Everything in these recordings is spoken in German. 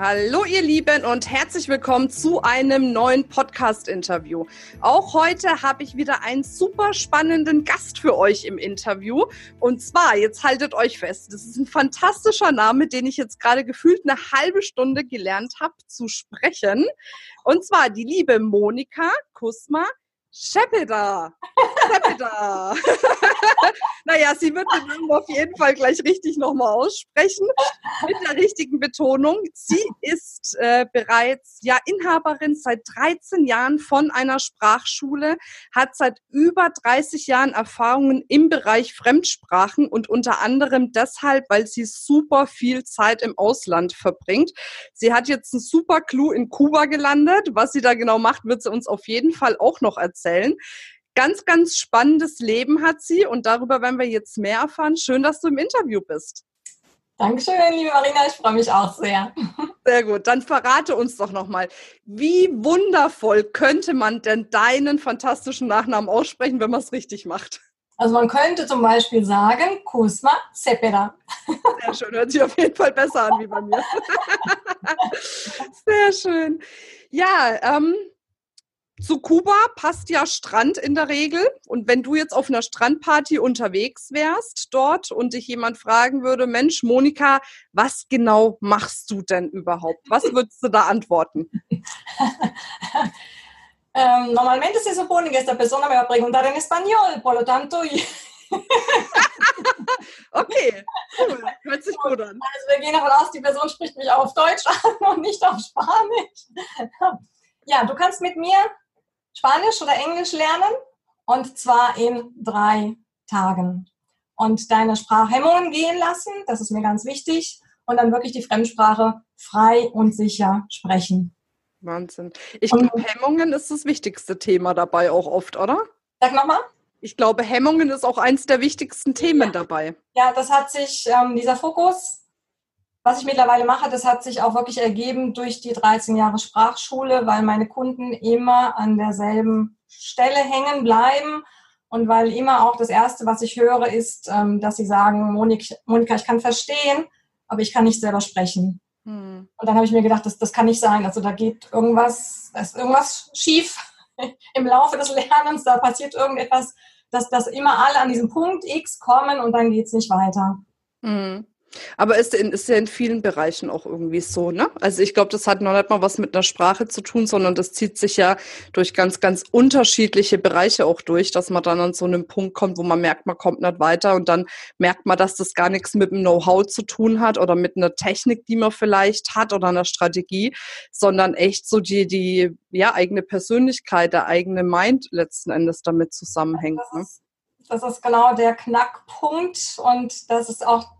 Hallo ihr Lieben und herzlich willkommen zu einem neuen Podcast-Interview. Auch heute habe ich wieder einen super spannenden Gast für euch im Interview. Und zwar, jetzt haltet euch fest, das ist ein fantastischer Name, den ich jetzt gerade gefühlt eine halbe Stunde gelernt habe zu sprechen. Und zwar die liebe Monika Kusma Schepeda. Schepeda. naja, sie wird den Namen auf jeden Fall gleich richtig nochmal aussprechen. Mit der richtigen Betonung. Sie ist äh, bereits ja Inhaberin seit 13 Jahren von einer Sprachschule, hat seit über 30 Jahren Erfahrungen im Bereich Fremdsprachen und unter anderem deshalb, weil sie super viel Zeit im Ausland verbringt. Sie hat jetzt einen super Clou in Kuba gelandet. Was sie da genau macht, wird sie uns auf jeden Fall auch noch erzählen erzählen. Ganz, ganz spannendes Leben hat sie und darüber werden wir jetzt mehr erfahren. Schön, dass du im Interview bist. Dankeschön, liebe Marina, ich freue mich auch sehr. Sehr gut, dann verrate uns doch nochmal, wie wundervoll könnte man denn deinen fantastischen Nachnamen aussprechen, wenn man es richtig macht? Also man könnte zum Beispiel sagen, Kusma Sepera. Sehr schön, hört sich auf jeden Fall besser an wie bei mir. Sehr schön. Ja, ähm, zu Kuba passt ja Strand in der Regel. Und wenn du jetzt auf einer Strandparty unterwegs wärst dort und dich jemand fragen würde, Mensch, Monika, was genau machst du denn überhaupt? Was würdest du da antworten? um, normalmente se supone que esta persona me va a preguntar en español, por lo tanto... okay, cool. Hört sich gut an. Also wir gehen davon aus, die Person spricht mich auch auf Deutsch an und nicht auf Spanisch. Ja, du kannst mit mir Spanisch oder Englisch lernen und zwar in drei Tagen. Und deine Sprachhemmungen gehen lassen, das ist mir ganz wichtig, und dann wirklich die Fremdsprache frei und sicher sprechen. Wahnsinn. Ich glaube, Hemmungen ist das wichtigste Thema dabei auch oft, oder? Sag nochmal. Ich glaube, Hemmungen ist auch eins der wichtigsten Themen ja. dabei. Ja, das hat sich, ähm, dieser Fokus was ich mittlerweile mache, das hat sich auch wirklich ergeben durch die 13 Jahre Sprachschule, weil meine Kunden immer an derselben Stelle hängen bleiben und weil immer auch das Erste, was ich höre, ist, ähm, dass sie sagen, Monika, Monika ich kann verstehen, aber ich kann nicht selber sprechen. Hm. Und dann habe ich mir gedacht, das, das kann nicht sein. Also da geht irgendwas, da ist irgendwas schief im Laufe des Lernens, da passiert irgendetwas, dass, dass immer alle an diesen Punkt X kommen und dann geht es nicht weiter. Hm. Aber ist, in, ist ja in vielen Bereichen auch irgendwie so, ne? Also ich glaube, das hat noch nicht mal was mit einer Sprache zu tun, sondern das zieht sich ja durch ganz, ganz unterschiedliche Bereiche auch durch, dass man dann an so einem Punkt kommt, wo man merkt, man kommt nicht weiter und dann merkt man, dass das gar nichts mit dem Know-how zu tun hat oder mit einer Technik, die man vielleicht hat oder einer Strategie, sondern echt so die, die ja, eigene Persönlichkeit, der eigene Mind letzten Endes damit zusammenhängt. Das, ne? ist, das ist genau der Knackpunkt und das ist auch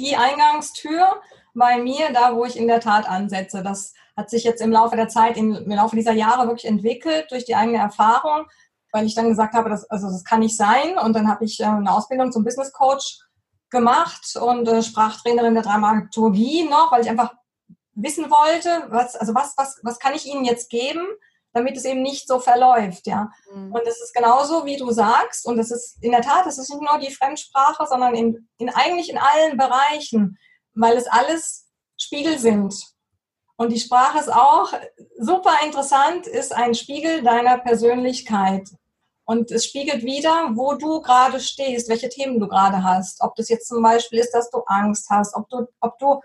die Eingangstür bei mir, da wo ich in der Tat ansetze. Das hat sich jetzt im Laufe der Zeit, im Laufe dieser Jahre wirklich entwickelt durch die eigene Erfahrung, weil ich dann gesagt habe, das, also das kann nicht sein. Und dann habe ich äh, eine Ausbildung zum Business Coach gemacht und äh, Sprachtrainerin der Dramaturgie noch, weil ich einfach wissen wollte, was, also was, was, was kann ich Ihnen jetzt geben, damit es eben nicht so verläuft, ja. Mhm. Und es ist genauso, wie du sagst, und es ist in der Tat, es ist nicht nur die Fremdsprache, sondern in, in eigentlich in allen Bereichen, weil es alles Spiegel sind. Und die Sprache ist auch super interessant, ist ein Spiegel deiner Persönlichkeit. Und es spiegelt wieder, wo du gerade stehst, welche Themen du gerade hast. Ob das jetzt zum Beispiel ist, dass du Angst hast, ob du, ob du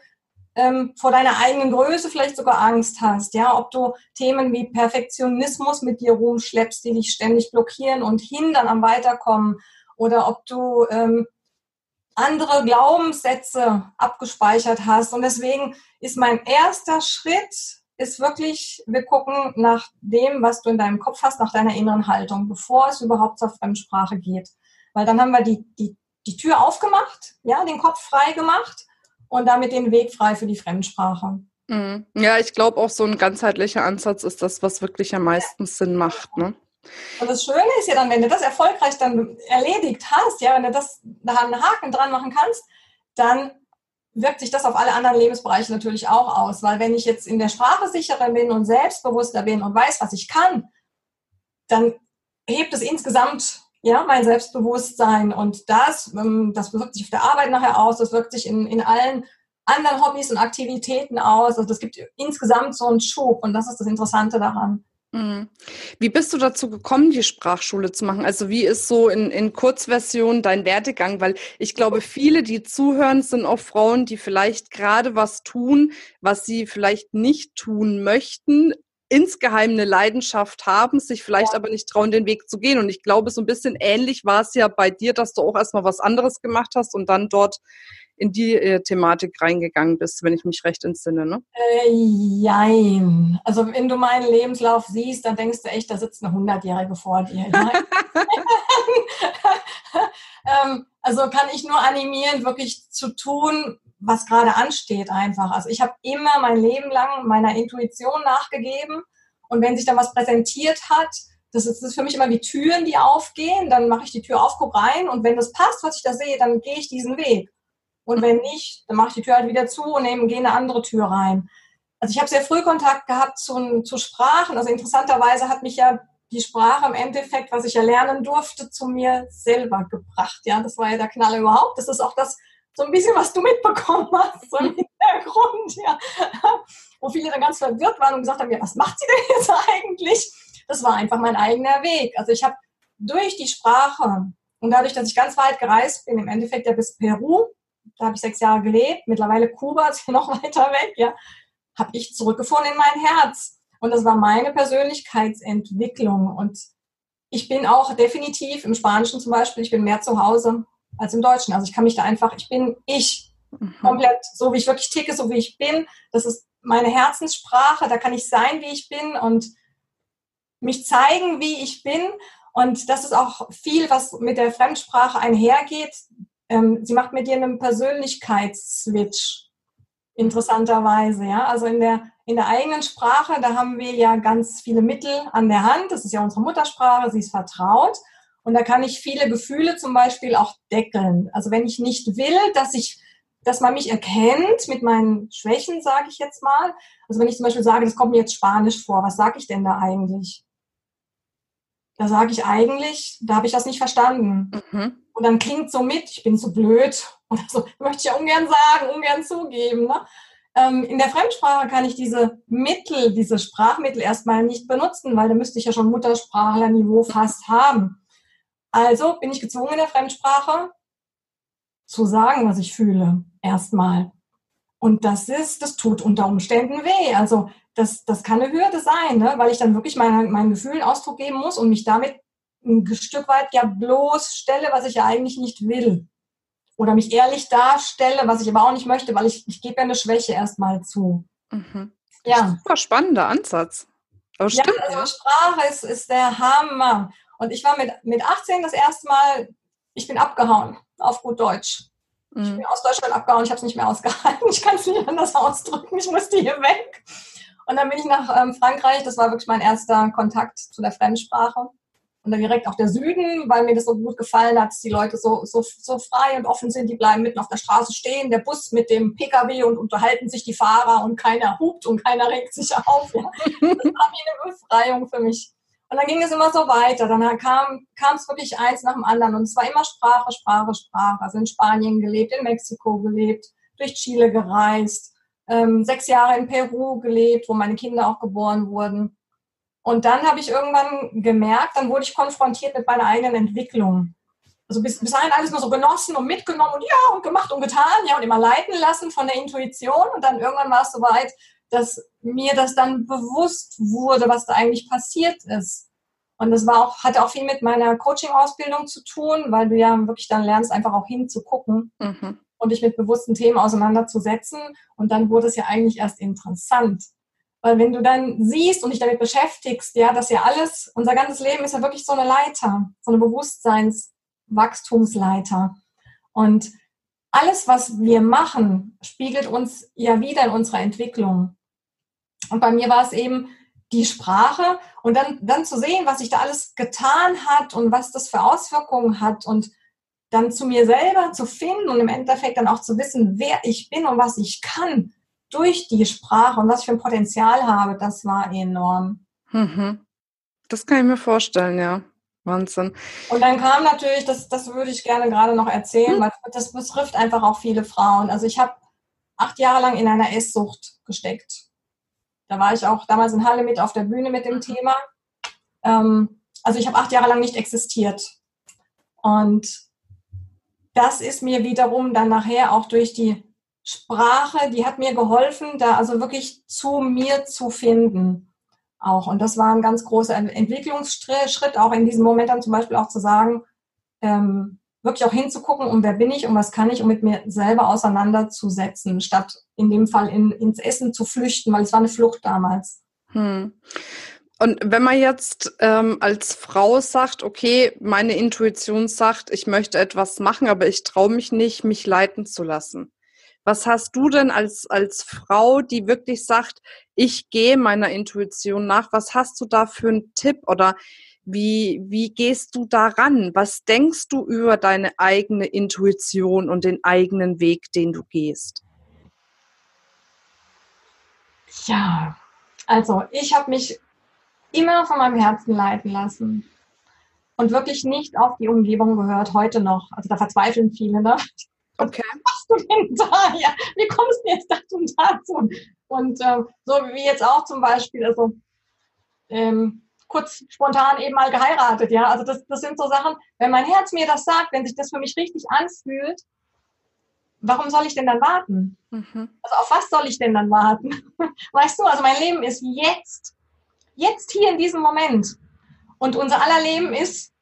ähm, vor deiner eigenen Größe vielleicht sogar Angst hast, ja, ob du Themen wie Perfektionismus mit dir rumschleppst, die dich ständig blockieren und hindern am Weiterkommen, oder ob du ähm, andere Glaubenssätze abgespeichert hast. Und deswegen ist mein erster Schritt, ist wirklich, wir gucken nach dem, was du in deinem Kopf hast, nach deiner inneren Haltung, bevor es überhaupt zur Fremdsprache geht. Weil dann haben wir die, die, die Tür aufgemacht, ja, den Kopf frei gemacht und damit den Weg frei für die Fremdsprache. Mhm. Ja, ich glaube auch so ein ganzheitlicher Ansatz ist das, was wirklich am meisten Sinn macht. Ne? Und das Schöne ist ja dann, wenn du das erfolgreich dann erledigt hast, ja, wenn du das da einen Haken dran machen kannst, dann wirkt sich das auf alle anderen Lebensbereiche natürlich auch aus. Weil wenn ich jetzt in der Sprache sicherer bin und selbstbewusster bin und weiß, was ich kann, dann hebt es insgesamt ja, mein Selbstbewusstsein. Und das, ähm, das wirkt sich auf der Arbeit nachher aus, das wirkt sich in, in allen anderen Hobbys und Aktivitäten aus. Also das gibt insgesamt so einen Schub und das ist das Interessante daran. Mhm. Wie bist du dazu gekommen, die Sprachschule zu machen? Also wie ist so in, in Kurzversion dein Werdegang? Weil ich glaube, viele, die zuhören, sind auch Frauen, die vielleicht gerade was tun, was sie vielleicht nicht tun möchten, insgeheim eine Leidenschaft haben, sich vielleicht ja. aber nicht trauen, den Weg zu gehen. Und ich glaube, so ein bisschen ähnlich war es ja bei dir, dass du auch erstmal was anderes gemacht hast und dann dort in die äh, Thematik reingegangen bist, wenn ich mich recht entsinne, ne? Äh, jein. Also wenn du meinen Lebenslauf siehst, dann denkst du echt, da sitzt eine Hundertjährige vor dir. ähm, also kann ich nur animieren, wirklich zu tun, was gerade ansteht einfach. Also ich habe immer mein Leben lang meiner Intuition nachgegeben und wenn sich dann was präsentiert hat, das ist, das ist für mich immer wie Türen, die aufgehen, dann mache ich die Tür auf, gucke rein und wenn das passt, was ich da sehe, dann gehe ich diesen Weg. Und wenn nicht, dann mache ich die Tür halt wieder zu und nehme, gehe eine andere Tür rein. Also ich habe sehr früh Kontakt gehabt zu, zu Sprachen. Also interessanterweise hat mich ja die Sprache im Endeffekt, was ich ja lernen durfte, zu mir selber gebracht. Ja, das war ja der Knall überhaupt. Das ist auch das, so ein bisschen, was du mitbekommen hast, so im Hintergrund, ja. Wo viele dann ganz verwirrt waren und gesagt haben, ja, was macht sie denn jetzt eigentlich? Das war einfach mein eigener Weg. Also ich habe durch die Sprache und dadurch, dass ich ganz weit gereist bin, im Endeffekt ja bis Peru, da habe ich sechs Jahre gelebt, mittlerweile Kuba ist noch weiter weg, ja, habe ich zurückgefunden in mein Herz. Und das war meine Persönlichkeitsentwicklung. Und ich bin auch definitiv im Spanischen zum Beispiel, ich bin mehr zu Hause als im Deutschen. Also ich kann mich da einfach, ich bin ich, mhm. komplett so, wie ich wirklich ticke, so wie ich bin. Das ist meine Herzenssprache, da kann ich sein, wie ich bin und mich zeigen, wie ich bin. Und das ist auch viel, was mit der Fremdsprache einhergeht ähm, sie macht mit dir einen Persönlichkeitsswitch, interessanterweise. Ja? Also in der, in der eigenen Sprache, da haben wir ja ganz viele Mittel an der Hand. Das ist ja unsere Muttersprache, sie ist vertraut. Und da kann ich viele Gefühle zum Beispiel auch deckeln. Also wenn ich nicht will, dass ich dass man mich erkennt mit meinen Schwächen, sage ich jetzt mal. Also wenn ich zum Beispiel sage, das kommt mir jetzt Spanisch vor, was sage ich denn da eigentlich? Da sage ich eigentlich, da habe ich das nicht verstanden. Mhm. Und dann klingt so mit, ich bin so blöd oder so, möchte ich ja ungern sagen, ungern zugeben. Ne? Ähm, in der Fremdsprache kann ich diese Mittel, diese Sprachmittel erstmal nicht benutzen, weil da müsste ich ja schon Muttersprachlerniveau fast haben. Also bin ich gezwungen in der Fremdsprache zu sagen, was ich fühle, erstmal. Und das ist, das tut unter Umständen weh. Also das, das kann eine Hürde sein, ne? weil ich dann wirklich meine, meinen Gefühlen Ausdruck geben muss und mich damit ein Stück weit ja bloß stelle, was ich ja eigentlich nicht will. Oder mich ehrlich darstelle, was ich aber auch nicht möchte, weil ich, ich gebe ja eine Schwäche erstmal zu. Mhm. Ja. Super spannender Ansatz. Aber stimmt, ja, also ja. Sprache ist, ist der Hammer. Und ich war mit, mit 18 das erste Mal, ich bin abgehauen, auf gut Deutsch. Mhm. Ich bin aus Deutschland abgehauen, ich habe es nicht mehr ausgehalten. Ich kann es nicht anders ausdrücken, ich musste hier weg. Und dann bin ich nach ähm, Frankreich, das war wirklich mein erster Kontakt zu der Fremdsprache und dann direkt auch der Süden, weil mir das so gut gefallen hat, dass die Leute so, so, so frei und offen sind, die bleiben mitten auf der Straße stehen, der Bus mit dem Pkw und unterhalten sich die Fahrer und keiner hupt und keiner regt sich auf. Ja. Das war wie eine Befreiung für mich. Und dann ging es immer so weiter. Dann kam, es wirklich eins nach dem anderen. Und es war immer Sprache, Sprache, Sprache. Also in Spanien gelebt, in Mexiko gelebt, durch Chile gereist, ähm, sechs Jahre in Peru gelebt, wo meine Kinder auch geboren wurden. Und dann habe ich irgendwann gemerkt, dann wurde ich konfrontiert mit meiner eigenen Entwicklung. Also bis, bis dahin alles nur so genossen und mitgenommen und ja und gemacht und getan, ja und immer leiten lassen von der Intuition. Und dann irgendwann war es so weit, dass mir das dann bewusst wurde, was da eigentlich passiert ist. Und das war auch, hatte auch viel mit meiner Coaching-Ausbildung zu tun, weil du ja wirklich dann lernst, einfach auch hinzugucken mhm. und dich mit bewussten Themen auseinanderzusetzen. Und dann wurde es ja eigentlich erst interessant. Weil wenn du dann siehst und dich damit beschäftigst, ja, dass ja alles, unser ganzes Leben ist ja wirklich so eine Leiter, so eine Bewusstseinswachstumsleiter. Und alles, was wir machen, spiegelt uns ja wieder in unserer Entwicklung. Und bei mir war es eben die Sprache und dann, dann zu sehen, was sich da alles getan hat und was das für Auswirkungen hat und dann zu mir selber zu finden und im Endeffekt dann auch zu wissen, wer ich bin und was ich kann durch die Sprache und was ich für ein Potenzial habe, das war enorm. Mhm. Das kann ich mir vorstellen, ja. Wahnsinn. Und dann kam natürlich, das, das würde ich gerne gerade noch erzählen, mhm. weil das betrifft einfach auch viele Frauen. Also ich habe acht Jahre lang in einer Esssucht gesteckt. Da war ich auch damals in Halle mit auf der Bühne mit dem Thema. Ähm, also ich habe acht Jahre lang nicht existiert. Und das ist mir wiederum dann nachher auch durch die Sprache, die hat mir geholfen, da also wirklich zu mir zu finden. Auch. Und das war ein ganz großer Entwicklungsschritt, auch in diesem Moment dann zum Beispiel auch zu sagen, ähm, wirklich auch hinzugucken, um wer bin ich und was kann ich, um mit mir selber auseinanderzusetzen, statt in dem Fall in, ins Essen zu flüchten, weil es war eine Flucht damals. Hm. Und wenn man jetzt ähm, als Frau sagt, okay, meine Intuition sagt, ich möchte etwas machen, aber ich traue mich nicht, mich leiten zu lassen. Was hast du denn als, als Frau, die wirklich sagt, ich gehe meiner Intuition nach? Was hast du da für einen Tipp oder wie, wie gehst du daran? Was denkst du über deine eigene Intuition und den eigenen Weg, den du gehst? Ja, also ich habe mich immer von meinem Herzen leiten lassen und wirklich nicht auf die Umgebung gehört, heute noch. Also da verzweifeln viele, ne? Okay. Was machst du denn da? Ja, wie kommst du jetzt dazu und dazu? Und äh, so wie jetzt auch zum Beispiel, also ähm, kurz spontan eben mal geheiratet, ja. Also das, das sind so Sachen, wenn mein Herz mir das sagt, wenn sich das für mich richtig anfühlt, warum soll ich denn dann warten? Mhm. Also auf was soll ich denn dann warten? Weißt du, also mein Leben ist jetzt Jetzt hier in diesem Moment. Und unser aller Leben ist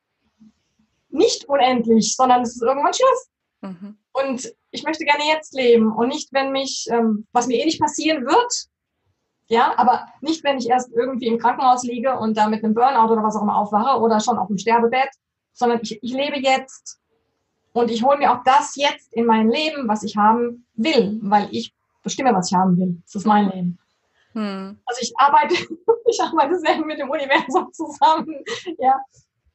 nicht unendlich, sondern es ist irgendwann Schluss. Mhm. Und ich möchte gerne jetzt leben und nicht, wenn mich, ähm, was mir eh nicht passieren wird, ja, aber nicht, wenn ich erst irgendwie im Krankenhaus liege und da mit einem Burnout oder was auch immer aufwache oder schon auf dem Sterbebett, sondern ich, ich lebe jetzt und ich hole mir auch das jetzt in mein Leben, was ich haben will, weil ich bestimme, was ich haben will. Das ist mein Leben. Hm. Also ich arbeite, ich arbeite sehr mit dem Universum zusammen. Ja.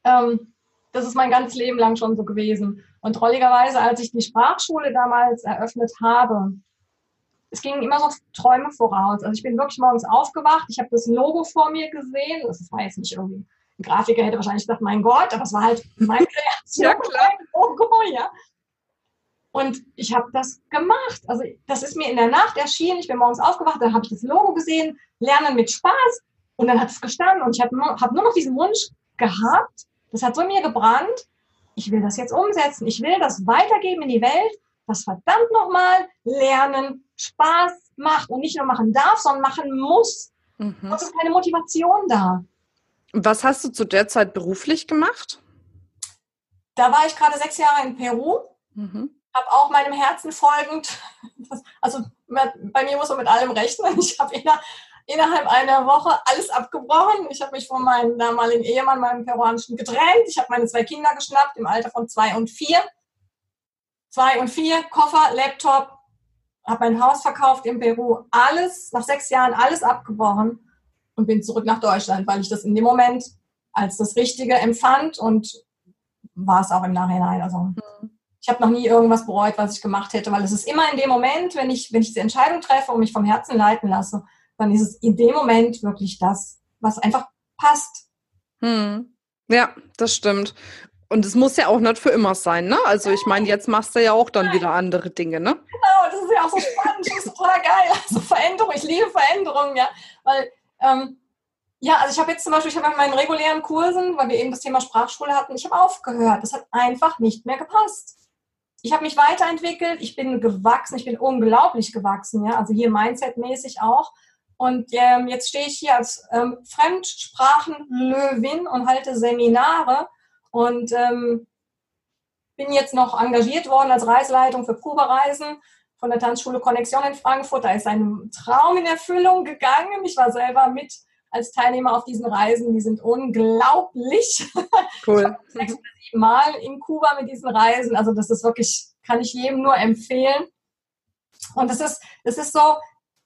Ähm, das ist mein ganzes Leben lang schon so gewesen. Und trolligerweise, als ich die Sprachschule damals eröffnet habe, es gingen immer so Träume voraus. Also ich bin wirklich morgens aufgewacht, ich habe das Logo vor mir gesehen. Das war jetzt nicht irgendwie, ein Grafiker hätte wahrscheinlich gesagt, mein Gott, aber es war halt mein Kreation, ja, klar. Logo, ja. Und ich habe das gemacht. Also das ist mir in der Nacht erschienen. Ich bin morgens aufgewacht, dann habe ich das Logo gesehen, Lernen mit Spaß. Und dann hat es gestanden und ich habe nur, hab nur noch diesen Wunsch gehabt. Das hat so in mir gebrannt. Ich will das jetzt umsetzen. Ich will das weitergeben in die Welt, dass verdammt nochmal Lernen Spaß macht und nicht nur machen darf, sondern machen muss. Mhm. Es ist keine Motivation da. Was hast du zu der Zeit beruflich gemacht? Da war ich gerade sechs Jahre in Peru. Mhm habe auch meinem Herzen folgend, also bei mir muss man mit allem rechnen. Ich habe inner, innerhalb einer Woche alles abgebrochen. Ich habe mich von meinem damaligen Ehemann, meinem peruanischen, getrennt. Ich habe meine zwei Kinder geschnappt im Alter von zwei und vier. Zwei und vier, Koffer, Laptop, habe mein Haus verkauft in Peru. Alles, nach sechs Jahren alles abgebrochen und bin zurück nach Deutschland, weil ich das in dem Moment als das Richtige empfand und war es auch im Nachhinein. Also mhm ich habe noch nie irgendwas bereut, was ich gemacht hätte, weil es ist immer in dem Moment, wenn ich, wenn ich diese Entscheidung treffe und mich vom Herzen leiten lasse, dann ist es in dem Moment wirklich das, was einfach passt. Hm. Ja, das stimmt. Und es muss ja auch nicht für immer sein, ne? Also ich meine, jetzt machst du ja auch dann wieder andere Dinge, ne? Genau, das ist ja auch so spannend, das ist total geil. Also Veränderung, ich liebe Veränderungen, ja. Weil, ähm, ja, also ich habe jetzt zum Beispiel, ich habe in meinen regulären Kursen, weil wir eben das Thema Sprachschule hatten, ich habe aufgehört. Das hat einfach nicht mehr gepasst ich habe mich weiterentwickelt, ich bin gewachsen, ich bin unglaublich gewachsen, ja, also hier Mindset-mäßig auch. Und ähm, jetzt stehe ich hier als ähm, Fremdsprachenlöwin und halte Seminare und ähm, bin jetzt noch engagiert worden als Reiseleitung für Probereisen von der Tanzschule Connexion in Frankfurt. Da ist ein Traum in Erfüllung gegangen. Ich war selber mit als Teilnehmer auf diesen Reisen. Die sind unglaublich. Cool. sechs oder sieben Mal in Kuba mit diesen Reisen. Also das ist wirklich, kann ich jedem nur empfehlen. Und es ist, es ist so,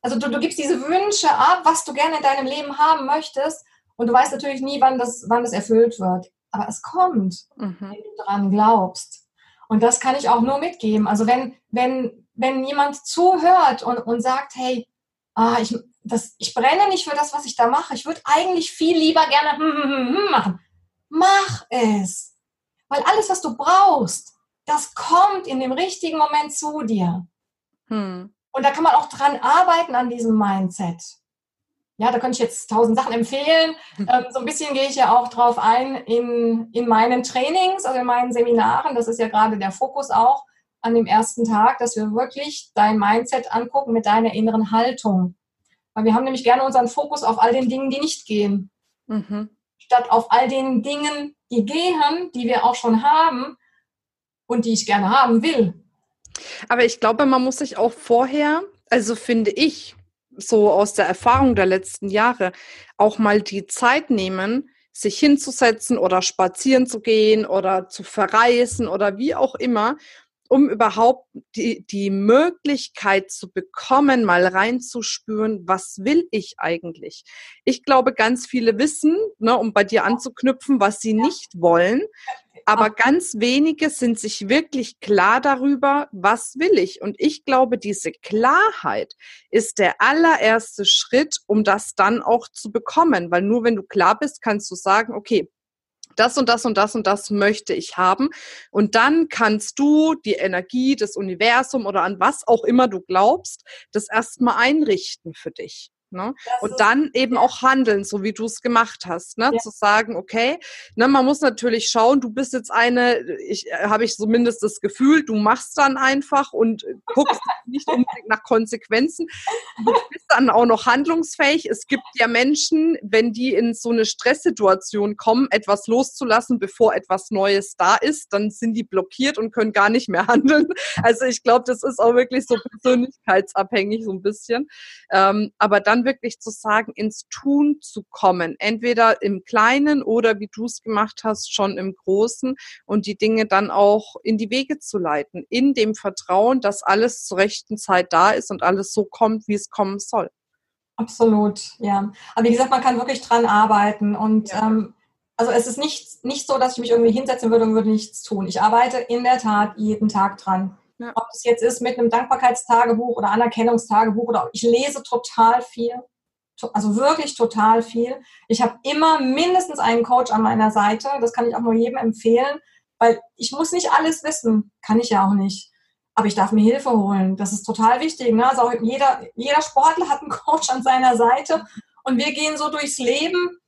also du, du gibst diese Wünsche ab, was du gerne in deinem Leben haben möchtest. Und du weißt natürlich nie, wann das, wann das erfüllt wird. Aber es kommt, mhm. wenn du dran glaubst. Und das kann ich auch nur mitgeben. Also wenn, wenn, wenn jemand zuhört und, und sagt, hey, ah, ich, das, ich brenne nicht für das, was ich da mache. Ich würde eigentlich viel lieber gerne hm, hm, hm, machen. Mach es. Weil alles, was du brauchst, das kommt in dem richtigen Moment zu dir. Hm. Und da kann man auch dran arbeiten an diesem Mindset. Ja, da könnte ich jetzt tausend Sachen empfehlen. Hm. Ähm, so ein bisschen gehe ich ja auch drauf ein in, in meinen Trainings, also in meinen Seminaren. Das ist ja gerade der Fokus auch an dem ersten Tag, dass wir wirklich dein Mindset angucken mit deiner inneren Haltung. Weil wir haben nämlich gerne unseren Fokus auf all den Dingen, die nicht gehen. Mhm. Statt auf all den Dingen, die gehen, die wir auch schon haben und die ich gerne haben will. Aber ich glaube, man muss sich auch vorher, also finde ich, so aus der Erfahrung der letzten Jahre, auch mal die Zeit nehmen, sich hinzusetzen oder spazieren zu gehen oder zu verreisen oder wie auch immer um überhaupt die, die Möglichkeit zu bekommen, mal reinzuspüren, was will ich eigentlich? Ich glaube, ganz viele wissen, ne, um bei dir anzuknüpfen, was sie nicht wollen. Aber ganz wenige sind sich wirklich klar darüber, was will ich. Und ich glaube, diese Klarheit ist der allererste Schritt, um das dann auch zu bekommen. Weil nur wenn du klar bist, kannst du sagen, okay, das und das und das und das möchte ich haben. Und dann kannst du die Energie des Universums oder an was auch immer du glaubst, das erstmal einrichten für dich. Ne? Und dann eben auch handeln, so wie du es gemacht hast. Ne? Ja. Zu sagen, okay, ne, man muss natürlich schauen, du bist jetzt eine, ich äh, habe ich zumindest das Gefühl, du machst dann einfach und guckst nicht unbedingt nach Konsequenzen. Du bist dann auch noch handlungsfähig. Es gibt ja Menschen, wenn die in so eine Stresssituation kommen, etwas loszulassen, bevor etwas Neues da ist, dann sind die blockiert und können gar nicht mehr handeln. Also ich glaube, das ist auch wirklich so persönlichkeitsabhängig so ein bisschen. Ähm, aber dann wirklich zu sagen, ins Tun zu kommen. Entweder im Kleinen oder wie du es gemacht hast, schon im Großen und die Dinge dann auch in die Wege zu leiten. In dem Vertrauen, dass alles zur rechten Zeit da ist und alles so kommt, wie es kommen soll. Absolut, ja. Aber wie gesagt, man kann wirklich dran arbeiten und ja. ähm, also es ist nicht, nicht so, dass ich mich irgendwie hinsetzen würde und würde nichts tun. Ich arbeite in der Tat jeden Tag dran. Ja. Ob es jetzt ist mit einem Dankbarkeitstagebuch oder Anerkennungstagebuch oder ich lese total viel. Also wirklich total viel. Ich habe immer mindestens einen Coach an meiner Seite. Das kann ich auch nur jedem empfehlen, weil ich muss nicht alles wissen. Kann ich ja auch nicht. Aber ich darf mir Hilfe holen. Das ist total wichtig. Ne? Also jeder, jeder Sportler hat einen Coach an seiner Seite und wir gehen so durchs Leben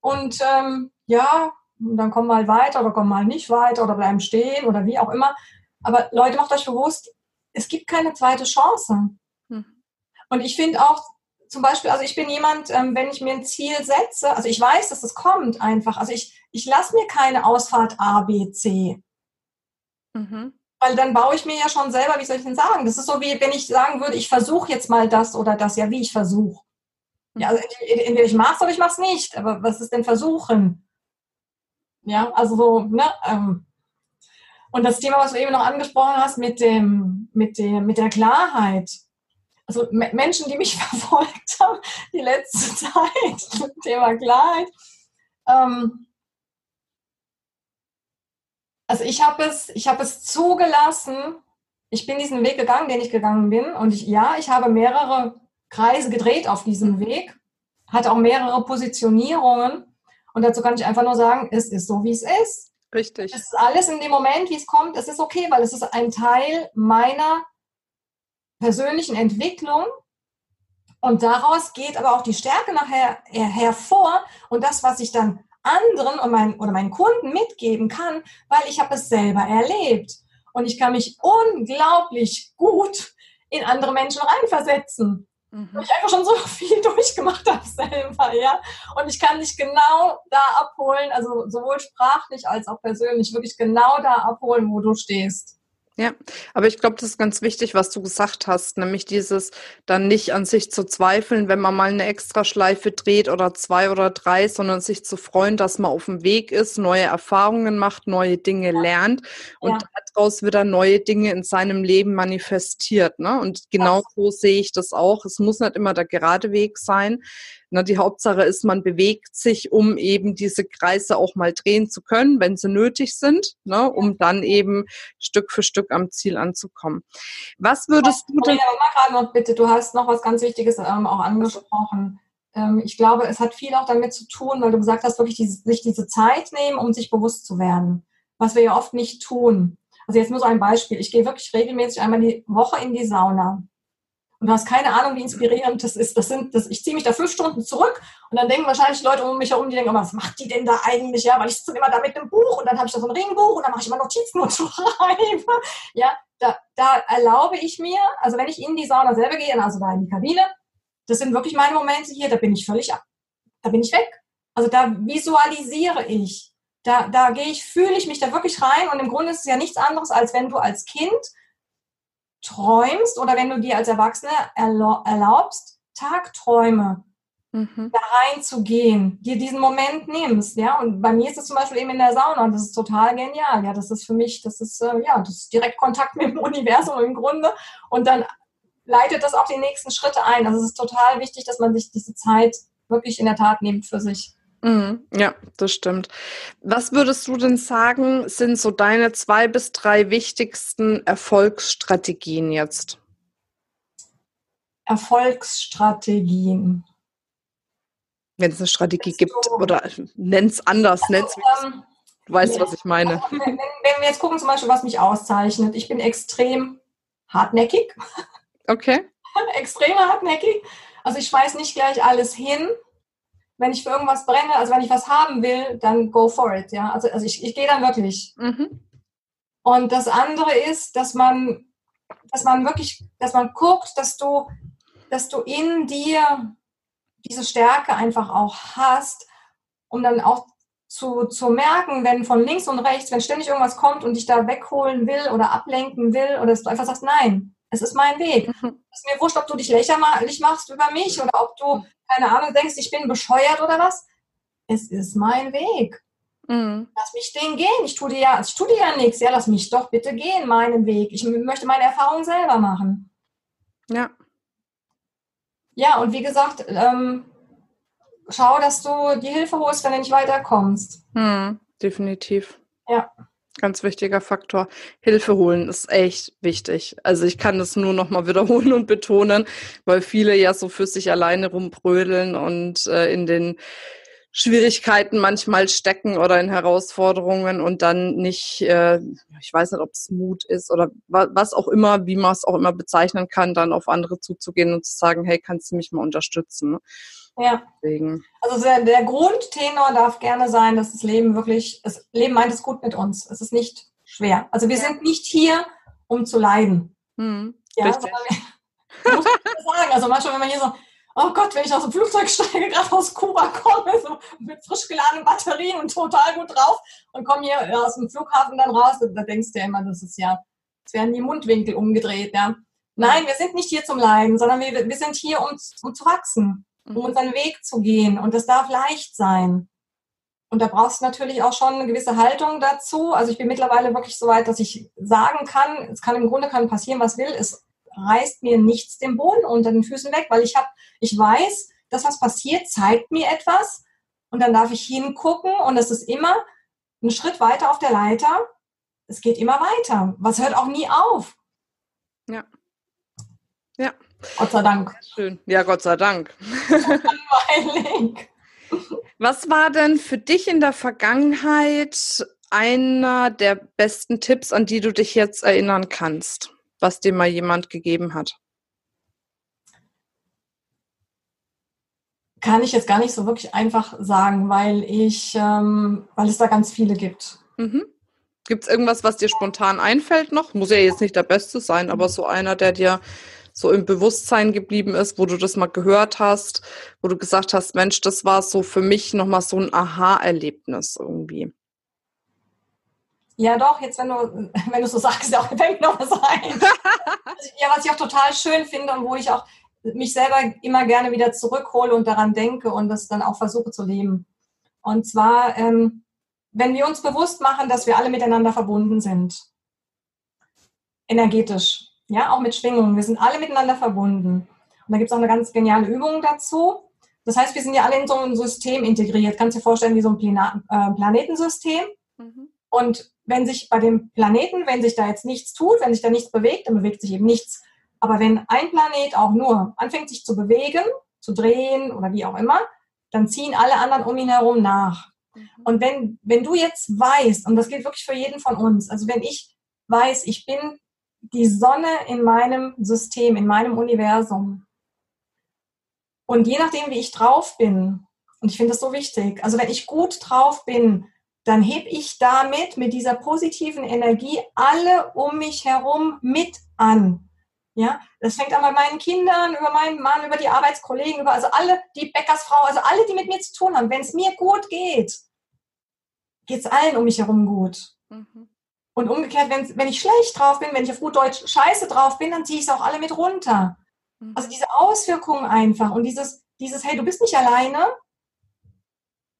und ähm, ja, dann kommen wir halt weiter oder kommen mal nicht weiter oder bleiben stehen oder wie auch immer. Aber Leute, macht euch bewusst, es gibt keine zweite Chance. Hm. Und ich finde auch, zum Beispiel, also ich bin jemand, ähm, wenn ich mir ein Ziel setze, also ich weiß, dass es kommt einfach. Also ich, ich lasse mir keine Ausfahrt A, B, C. Mhm. Weil dann baue ich mir ja schon selber, wie soll ich denn sagen? Das ist so wie, wenn ich sagen würde, ich versuche jetzt mal das oder das, ja, wie ich versuche. Ja, also entweder ich mache es oder ich mache es nicht. Aber was ist denn versuchen? Ja, also so, ne? Ähm, und das Thema, was du eben noch angesprochen hast mit, dem, mit, dem, mit der Klarheit. Also Menschen, die mich verfolgt haben, die letzte Zeit, Thema Klarheit. Ähm, also ich habe es, ich habe es zugelassen. Ich bin diesen Weg gegangen, den ich gegangen bin. Und ich, ja, ich habe mehrere Kreise gedreht auf diesem Weg, hatte auch mehrere Positionierungen. Und dazu kann ich einfach nur sagen, es ist so, wie es ist. Richtig. Es ist alles in dem Moment, wie es kommt, es ist okay, weil es ist ein Teil meiner persönlichen Entwicklung. Und daraus geht aber auch die Stärke nachher hervor und das, was ich dann anderen und meinen, oder meinen Kunden mitgeben kann, weil ich habe es selber erlebt. Und ich kann mich unglaublich gut in andere Menschen reinversetzen. Mhm. Weil ich einfach schon so viel durchgemacht habe selber, ja. Und ich kann dich genau da abholen, also sowohl sprachlich als auch persönlich, wirklich genau da abholen, wo du stehst. Ja, aber ich glaube, das ist ganz wichtig, was du gesagt hast, nämlich dieses dann nicht an sich zu zweifeln, wenn man mal eine Extraschleife dreht oder zwei oder drei, sondern sich zu freuen, dass man auf dem Weg ist, neue Erfahrungen macht, neue Dinge ja. lernt und ja. Daraus wieder neue Dinge in seinem Leben manifestiert. Ne? Und genau so sehe ich das auch. Es muss nicht immer der gerade Weg sein. Na, die Hauptsache ist, man bewegt sich, um eben diese Kreise auch mal drehen zu können, wenn sie nötig sind, ne, um dann eben Stück für Stück am Ziel anzukommen. Was würdest du denn? Aber noch bitte, du hast noch was ganz Wichtiges ähm, auch angesprochen. Ähm, ich glaube, es hat viel auch damit zu tun, weil du gesagt hast, wirklich diese, sich diese Zeit nehmen, um sich bewusst zu werden, was wir ja oft nicht tun. Also jetzt nur so ein Beispiel. Ich gehe wirklich regelmäßig einmal die Woche in die Sauna und du hast keine Ahnung, wie inspirierend das ist. Das sind, das, ich ziehe mich da fünf Stunden zurück und dann denken wahrscheinlich Leute um mich herum, die denken, oh, was macht die denn da eigentlich? Ja, weil ich sitze immer da mit einem Buch und dann habe ich da so ein Ringbuch und dann mache ich immer Notizen und schreibe. Ja, da, da erlaube ich mir, also wenn ich in die Sauna selber gehe, also da in die Kabine, das sind wirklich meine Momente hier, da bin ich völlig ab. Da bin ich weg. Also da visualisiere ich. Da, da gehe ich, fühle ich mich da wirklich rein und im Grunde ist es ja nichts anderes, als wenn du als Kind träumst oder wenn du dir als Erwachsene erlaubst, Tagträume mhm. da reinzugehen, dir diesen Moment nimmst, ja. Und bei mir ist es zum Beispiel eben in der Sauna und das ist total genial, ja. Das ist für mich, das ist, äh, ja, das ist direkt Kontakt mit dem Universum im Grunde und dann leitet das auch die nächsten Schritte ein. Also es ist total wichtig, dass man sich diese Zeit wirklich in der Tat nimmt für sich. Mhm, ja, das stimmt. Was würdest du denn sagen, sind so deine zwei bis drei wichtigsten Erfolgsstrategien jetzt? Erfolgsstrategien. Wenn es eine Strategie gibt oder nenn es anders, also, nenn's, ähm, du weißt, ja, was ich meine. Wenn, wenn, wir jetzt gucken, zum Beispiel, was mich auszeichnet, ich bin extrem hartnäckig. Okay. extrem hartnäckig. Also ich schmeiß nicht gleich alles hin, wenn ich für irgendwas brenne, also wenn ich was haben will, dann go for it, ja. Also, also ich, ich gehe dann wirklich. Mhm. Und das andere ist, dass man, dass man wirklich, dass man guckt, dass du, dass du in dir diese Stärke einfach auch hast, um dann auch zu, zu merken, wenn von links und rechts, wenn ständig irgendwas kommt und dich da wegholen will oder ablenken will, oder dass du einfach sagst, nein, es ist mein Weg. Mhm. Es ist mir wurscht, ob du dich lächerlich machst über mich oder ob du, keine Ahnung, denkst, ich bin bescheuert oder was. Es ist mein Weg. Mhm. Lass mich den gehen. Ich tue dir ja, ich tue dir ja nichts. Ja, lass mich doch bitte gehen, meinen Weg. Ich möchte meine Erfahrung selber machen. Ja. Ja, und wie gesagt, ähm, schau, dass du die Hilfe holst, wenn du nicht weiterkommst. Mhm, definitiv. Ja. Ganz wichtiger Faktor. Hilfe holen ist echt wichtig. Also ich kann das nur noch mal wiederholen und betonen, weil viele ja so für sich alleine rumbrödeln und äh, in den Schwierigkeiten manchmal stecken oder in Herausforderungen und dann nicht, äh, ich weiß nicht, ob es Mut ist oder was auch immer, wie man es auch immer bezeichnen kann, dann auf andere zuzugehen und zu sagen, hey, kannst du mich mal unterstützen? Ja. Deswegen. Also der, der, Grundtenor darf gerne sein, dass das Leben wirklich, das Leben meint es gut mit uns. Es ist nicht schwer. Also wir sind nicht hier, um zu leiden. Hm, ja, sondern, muss man sagen. Also manchmal, wenn man hier so, oh Gott, wenn ich aus dem Flugzeug steige, gerade aus Kuba komme, so mit frisch geladenen Batterien und total gut drauf und komme hier aus dem Flughafen dann raus, da denkst du ja immer, das ist ja, es werden die Mundwinkel umgedreht, ja. Nein, wir sind nicht hier zum Leiden, sondern wir, wir sind hier, um, um zu wachsen um mhm. unseren Weg zu gehen. Und das darf leicht sein. Und da brauchst du natürlich auch schon eine gewisse Haltung dazu. Also ich bin mittlerweile wirklich so weit, dass ich sagen kann, es kann im Grunde kann passieren, was will. Es reißt mir nichts den Boden unter den Füßen weg, weil ich habe, ich weiß, dass was passiert, zeigt mir etwas und dann darf ich hingucken und es ist immer ein Schritt weiter auf der Leiter. Es geht immer weiter. Was hört auch nie auf. Ja. Ja. Gott sei Dank. Schön. Ja, Gott sei Dank. Was war denn für dich in der Vergangenheit einer der besten Tipps, an die du dich jetzt erinnern kannst, was dir mal jemand gegeben hat? Kann ich jetzt gar nicht so wirklich einfach sagen, weil ich, ähm, weil es da ganz viele gibt. Mhm. Gibt es irgendwas, was dir spontan einfällt noch? Muss ja jetzt nicht der Beste sein, aber so einer, der dir so im Bewusstsein geblieben ist, wo du das mal gehört hast, wo du gesagt hast, Mensch, das war so für mich nochmal so ein Aha-Erlebnis irgendwie? Ja, doch, jetzt wenn du, wenn du so sagst, ja, fällt mir noch was ein. ja, was ich auch total schön finde und wo ich auch mich selber immer gerne wieder zurückhole und daran denke und das dann auch versuche zu leben. Und zwar, ähm, wenn wir uns bewusst machen, dass wir alle miteinander verbunden sind energetisch, ja, auch mit Schwingungen. Wir sind alle miteinander verbunden. Und da gibt es auch eine ganz geniale Übung dazu. Das heißt, wir sind ja alle in so ein System integriert. Kannst du dir vorstellen, wie so ein Plana äh, Planetensystem. Mhm. Und wenn sich bei dem Planeten, wenn sich da jetzt nichts tut, wenn sich da nichts bewegt, dann bewegt sich eben nichts. Aber wenn ein Planet auch nur anfängt, sich zu bewegen, zu drehen oder wie auch immer, dann ziehen alle anderen um ihn herum nach. Mhm. Und wenn, wenn du jetzt weißt, und das gilt wirklich für jeden von uns, also wenn ich weiß, ich bin die Sonne in meinem System, in meinem Universum, und je nachdem, wie ich drauf bin, und ich finde das so wichtig, also wenn ich gut drauf bin, dann heb ich damit, mit dieser positiven Energie, alle um mich herum mit an. Ja, das fängt an bei meinen Kindern, über meinen Mann, über die Arbeitskollegen, über also alle, die Bäckersfrau, also alle, die mit mir zu tun haben. Wenn es mir gut geht, geht es allen um mich herum gut. Mhm. Und umgekehrt, wenn, wenn ich schlecht drauf bin, wenn ich auf gut Deutsch scheiße drauf bin, dann ziehe ich es auch alle mit runter. Mhm. Also diese Auswirkungen einfach und dieses, dieses, hey, du bist nicht alleine,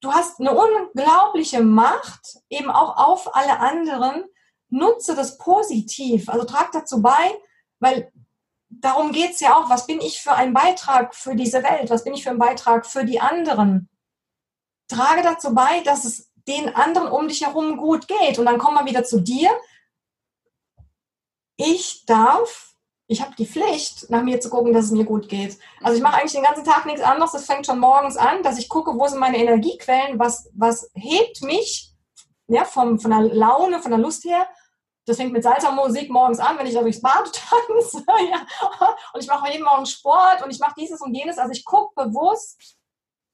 du hast eine unglaubliche Macht, eben auch auf alle anderen. Nutze das positiv, also trag dazu bei, weil darum geht es ja auch, was bin ich für ein Beitrag für diese Welt, was bin ich für ein Beitrag für die anderen. Trage dazu bei, dass es den anderen um dich herum gut geht. Und dann kommen wir wieder zu dir. Ich darf ich habe die Pflicht, nach mir zu gucken, dass es mir gut geht. Also ich mache eigentlich den ganzen Tag nichts anderes. Das fängt schon morgens an, dass ich gucke, wo sind meine Energiequellen, was, was hebt mich ja, vom, von der Laune, von der Lust her. Das fängt mit Salsa-Musik morgens an, wenn ich da durchs Bad tanze. ja. Und ich mache jeden Morgen Sport und ich mache dieses und jenes. Also ich gucke bewusst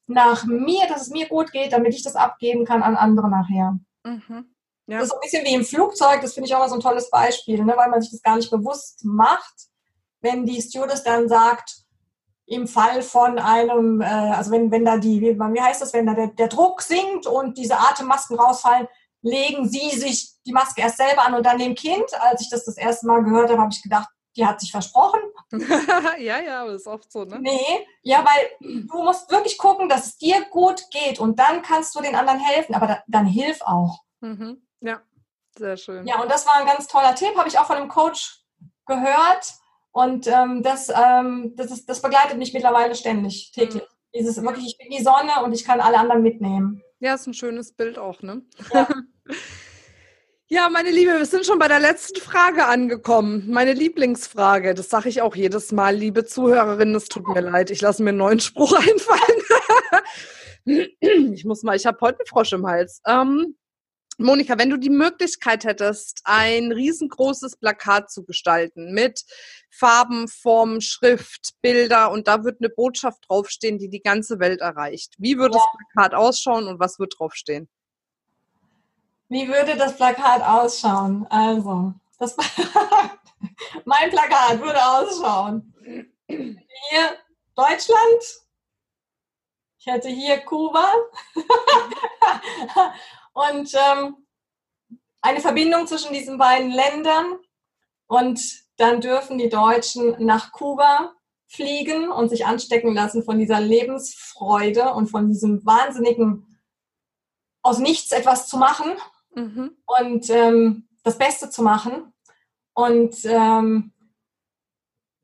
nach mir, dass es mir gut geht, damit ich das abgeben kann an andere nachher. Mhm. Ja. Das ist ein bisschen wie im Flugzeug, das finde ich auch mal so ein tolles Beispiel, ne, weil man sich das gar nicht bewusst macht, wenn die Stewardess dann sagt, im Fall von einem, äh, also wenn, wenn da die, wie, wie heißt das, wenn da der, der Druck sinkt und diese Atemmasken rausfallen, legen sie sich die Maske erst selber an und dann dem Kind. Als ich das das erste Mal gehört habe, habe ich gedacht, die hat sich versprochen. ja, ja, aber das ist oft so, ne? Nee, ja, weil du musst wirklich gucken, dass es dir gut geht und dann kannst du den anderen helfen, aber da, dann hilf auch. Mhm. Ja, sehr schön. Ja, und das war ein ganz toller Tipp, habe ich auch von einem Coach gehört. Und ähm, das, ähm, das, ist, das begleitet mich mittlerweile ständig, täglich. Mhm. Dieses wirklich, ich bin die Sonne und ich kann alle anderen mitnehmen. Ja, ist ein schönes Bild auch, ne? Ja. Ja, meine Liebe, wir sind schon bei der letzten Frage angekommen. Meine Lieblingsfrage. Das sage ich auch jedes Mal, liebe Zuhörerinnen. Es tut mir leid, ich lasse mir einen neuen Spruch einfallen. ich muss mal, ich habe heute einen Frosch im Hals. Ähm, Monika, wenn du die Möglichkeit hättest, ein riesengroßes Plakat zu gestalten mit Farben, Formen, Schrift, Bilder und da wird eine Botschaft draufstehen, die die ganze Welt erreicht. Wie würde ja. das Plakat ausschauen und was wird draufstehen? Wie würde das Plakat ausschauen? Also, das mein Plakat würde ausschauen. Hier Deutschland. Ich hätte hier Kuba. und ähm, eine Verbindung zwischen diesen beiden Ländern. Und dann dürfen die Deutschen nach Kuba fliegen und sich anstecken lassen von dieser Lebensfreude und von diesem wahnsinnigen, aus nichts etwas zu machen mhm. und ähm, das Beste zu machen und ähm,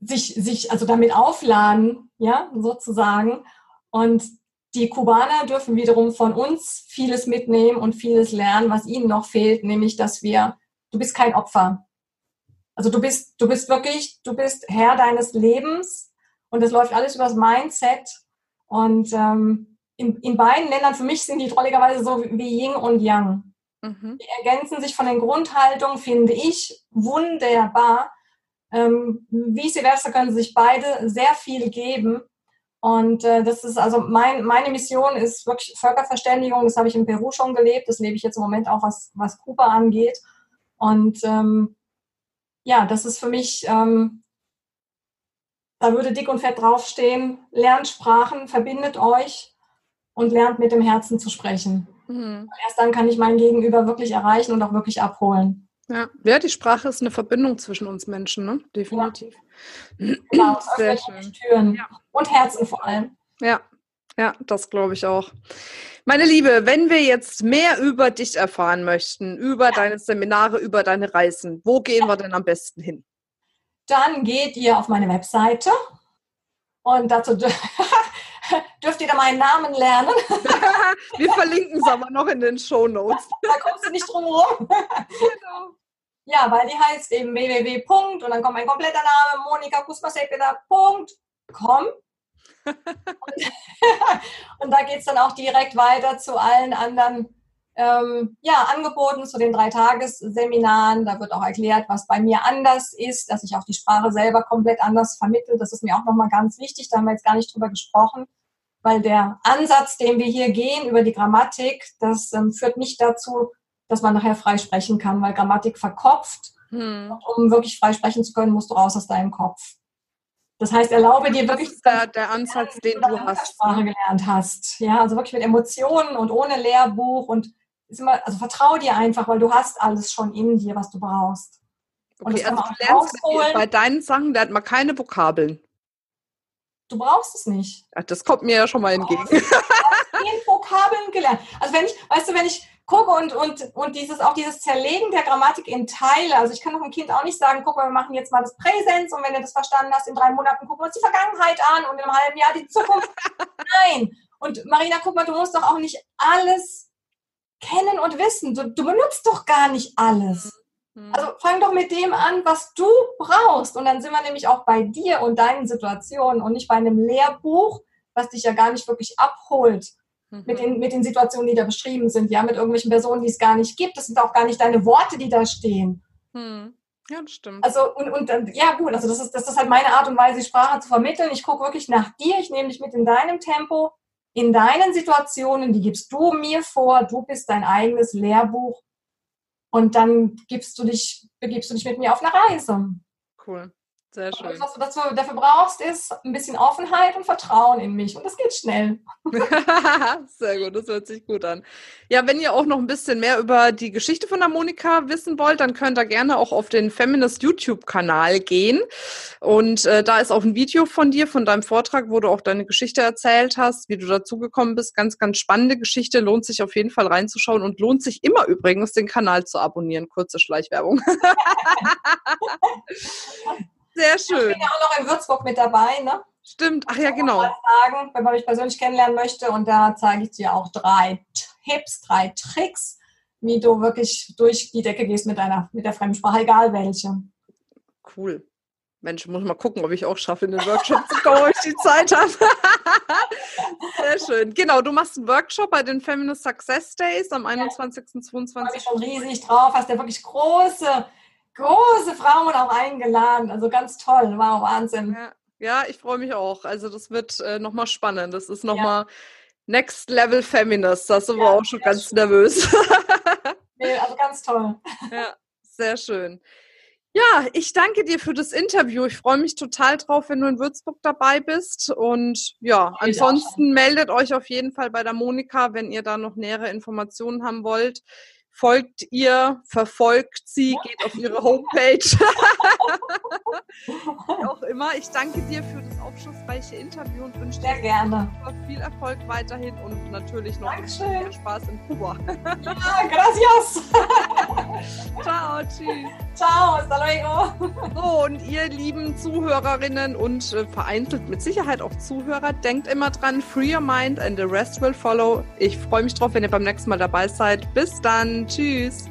sich, sich also damit aufladen, ja, sozusagen. Und die Kubaner dürfen wiederum von uns vieles mitnehmen und vieles lernen, was ihnen noch fehlt, nämlich, dass wir, du bist kein Opfer. Also du bist, du bist wirklich, du bist Herr deines Lebens und das läuft alles übers Mindset. Und ähm, in, in beiden Ländern, für mich sind die drolligerweise so wie Yin und Yang. Mhm. Die ergänzen sich von den Grundhaltungen, finde ich, wunderbar. Ähm, vice versa können sich beide sehr viel geben. Und äh, das ist also mein, meine Mission ist wirklich Völkerverständigung. Das habe ich in Peru schon gelebt. Das lebe ich jetzt im Moment auch, was, was Kuba angeht. Und ähm, ja, das ist für mich, ähm, da würde dick und fett draufstehen, lernt Sprachen, verbindet euch und lernt mit dem Herzen zu sprechen. Mhm. Erst dann kann ich mein Gegenüber wirklich erreichen und auch wirklich abholen. Ja, ja die Sprache ist eine Verbindung zwischen uns Menschen, ne? definitiv. Ja. Genau, Sehr schön. Türen ja. und Herzen vor allem. Ja, Ja, das glaube ich auch. Meine Liebe, wenn wir jetzt mehr über dich erfahren möchten, über ja. deine Seminare, über deine Reisen, wo gehen ja. wir denn am besten hin? Dann geht ihr auf meine Webseite und dazu dürft ihr da meinen Namen lernen. wir verlinken es aber noch in den Show Notes. da kommst du nicht drum herum. genau. Ja, weil die heißt eben www. und dann kommt mein kompletter Name, Monika Kusmasekeda.com und, und da geht es dann auch direkt weiter zu allen anderen ähm, ja, Angeboten, zu den drei Tagesseminaren. Da wird auch erklärt, was bei mir anders ist, dass ich auch die Sprache selber komplett anders vermittle. Das ist mir auch nochmal ganz wichtig. Da haben wir jetzt gar nicht drüber gesprochen, weil der Ansatz, den wir hier gehen über die Grammatik, das ähm, führt nicht dazu, dass man nachher frei sprechen kann, weil Grammatik verkopft. Hm. Um wirklich frei sprechen zu können, musst du raus aus deinem Kopf. Das heißt, erlaube dir wirklich. Das ist der, der Ansatz, den du hast. Sprache gelernt hast. Ja, also wirklich mit Emotionen und ohne Lehrbuch und ist immer, also vertrau dir einfach, weil du hast alles schon in dir, was du brauchst. Und okay, also du lernst bei deinen Sachen lernt man keine Vokabeln. Du brauchst es nicht. Ja, das kommt mir ja schon mal entgegen. Du hast Vokabeln gelernt. Also wenn ich, weißt du, wenn ich gucke und, und, und dieses, auch dieses Zerlegen der Grammatik in Teile. Also ich kann doch einem Kind auch nicht sagen, guck mal, wir machen jetzt mal das Präsens und wenn du das verstanden hast, in drei Monaten gucken wir uns die Vergangenheit an und in einem halben Jahr die Zukunft. Nein. Und Marina, guck mal, du musst doch auch nicht alles kennen und wissen. Du, du benutzt doch gar nicht alles. Mhm. Also fang doch mit dem an, was du brauchst. Und dann sind wir nämlich auch bei dir und deinen Situationen und nicht bei einem Lehrbuch, was dich ja gar nicht wirklich abholt mhm. mit, den, mit den Situationen, die da beschrieben sind, ja, mit irgendwelchen Personen, die es gar nicht gibt. Das sind auch gar nicht deine Worte, die da stehen. Mhm. Ja, das stimmt. Also, und, und ja, gut, also das ist, das ist halt meine Art und Weise, Sprache zu vermitteln. Ich gucke wirklich nach dir, ich nehme dich mit in deinem Tempo, in deinen Situationen, die gibst du mir vor, du bist dein eigenes Lehrbuch und dann gibst du dich, begibst du dich mit mir auf eine Reise. Cool. Sehr schön. Und was du dazu, dafür brauchst, ist ein bisschen Offenheit und Vertrauen in mich. Und das geht schnell. Sehr gut, das hört sich gut an. Ja, wenn ihr auch noch ein bisschen mehr über die Geschichte von der Monika wissen wollt, dann könnt ihr gerne auch auf den Feminist YouTube-Kanal gehen. Und äh, da ist auch ein Video von dir, von deinem Vortrag, wo du auch deine Geschichte erzählt hast, wie du dazugekommen bist. Ganz, ganz spannende Geschichte. Lohnt sich auf jeden Fall reinzuschauen und lohnt sich immer übrigens, den Kanal zu abonnieren. Kurze Schleichwerbung. Sehr schön. Ich bin ja auch noch in Würzburg mit dabei, ne? Stimmt, ach ja, genau. Sagen, wenn man mich persönlich kennenlernen möchte und da zeige ich dir auch drei Tipps, drei Tricks, wie du wirklich durch die Decke gehst mit deiner, mit der Fremdsprache, egal welche. Cool. Mensch, muss mal gucken, ob ich auch schaffe, in den Workshop zu kommen, ob ich die Zeit habe. Sehr schön. Genau, du machst einen Workshop bei den Feminist Success Days am 21. und 22. Da bin ich schon riesig drauf. Hast ja wirklich große große Frauen auch eingeladen. Also ganz toll. Wow, Wahnsinn. Ja, ja ich freue mich auch. Also das wird äh, nochmal spannend. Das ist nochmal ja. Next Level Feminist. Da sind wir auch schon ganz schön. nervös. nee, also ganz toll. Ja, sehr schön. Ja, ich danke dir für das Interview. Ich freue mich total drauf, wenn du in Würzburg dabei bist. Und ja, ansonsten meldet euch auf jeden Fall bei der Monika, wenn ihr da noch nähere Informationen haben wollt folgt ihr, verfolgt sie, geht auf ihre Homepage. Wie auch immer. Ich danke dir für das aufschlussreiche Interview und wünsche dir gerne. viel Erfolg weiterhin und natürlich noch viel Spaß in Kuba. ja, gracias. Ciao, tschüss. Ciao, hasta luego. So, und ihr lieben Zuhörerinnen und äh, vereinzelt mit Sicherheit auch Zuhörer, denkt immer dran, free your mind and the rest will follow. Ich freue mich drauf, wenn ihr beim nächsten Mal dabei seid. Bis dann. Tschüss.